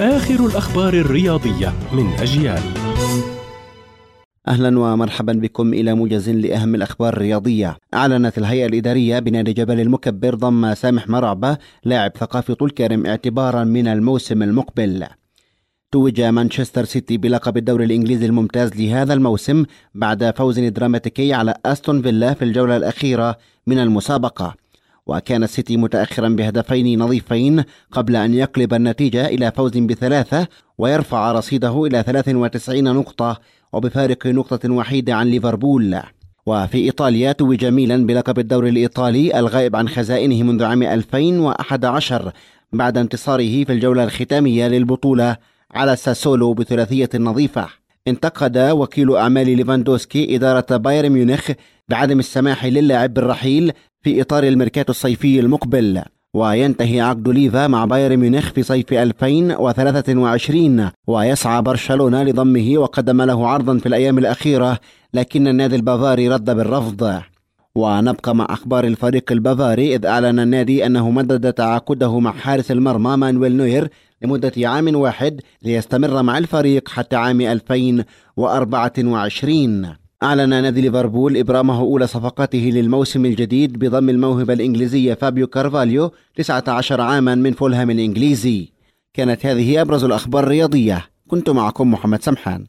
آخر الأخبار الرياضية من أجيال. أهلا ومرحبا بكم إلى موجز لأهم الأخبار الرياضية. أعلنت الهيئة الإدارية بنادي جبل المكبر ضم سامح مرعبة لاعب ثقافي طول كرم اعتبارا من الموسم المقبل. توج مانشستر سيتي بلقب الدوري الإنجليزي الممتاز لهذا الموسم بعد فوز دراماتيكي على أستون فيلا في الجولة الأخيرة من المسابقة. وكان السيتي متأخرا بهدفين نظيفين قبل أن يقلب النتيجة إلى فوز بثلاثة ويرفع رصيده إلى 93 نقطة وبفارق نقطة وحيدة عن ليفربول. وفي إيطاليا توج ميلان بلقب الدوري الإيطالي الغائب عن خزائنه منذ عام 2011 بعد انتصاره في الجولة الختامية للبطولة على ساسولو بثلاثية نظيفة. انتقد وكيل أعمال ليفاندوسكي إدارة بايرن ميونخ بعدم السماح للاعب بالرحيل في إطار الميركاتو الصيفي المقبل. وينتهي عقد ليفا مع بايرن ميونخ في صيف 2023 ويسعى برشلونة لضمه وقدم له عرضا في الأيام الأخيرة لكن النادي البافاري رد بالرفض. ونبقى مع أخبار الفريق البافاري إذ أعلن النادي أنه مدد تعاقده مع حارس المرمى مانويل نوير لمدة عام واحد ليستمر مع الفريق حتى عام 2024 أعلن نادي ليفربول إبرامه أولى صفقاته للموسم الجديد بضم الموهبة الإنجليزية فابيو كارفاليو 19 عاما من فولهام الإنجليزي. كانت هذه أبرز الأخبار الرياضية. كنت معكم محمد سمحان.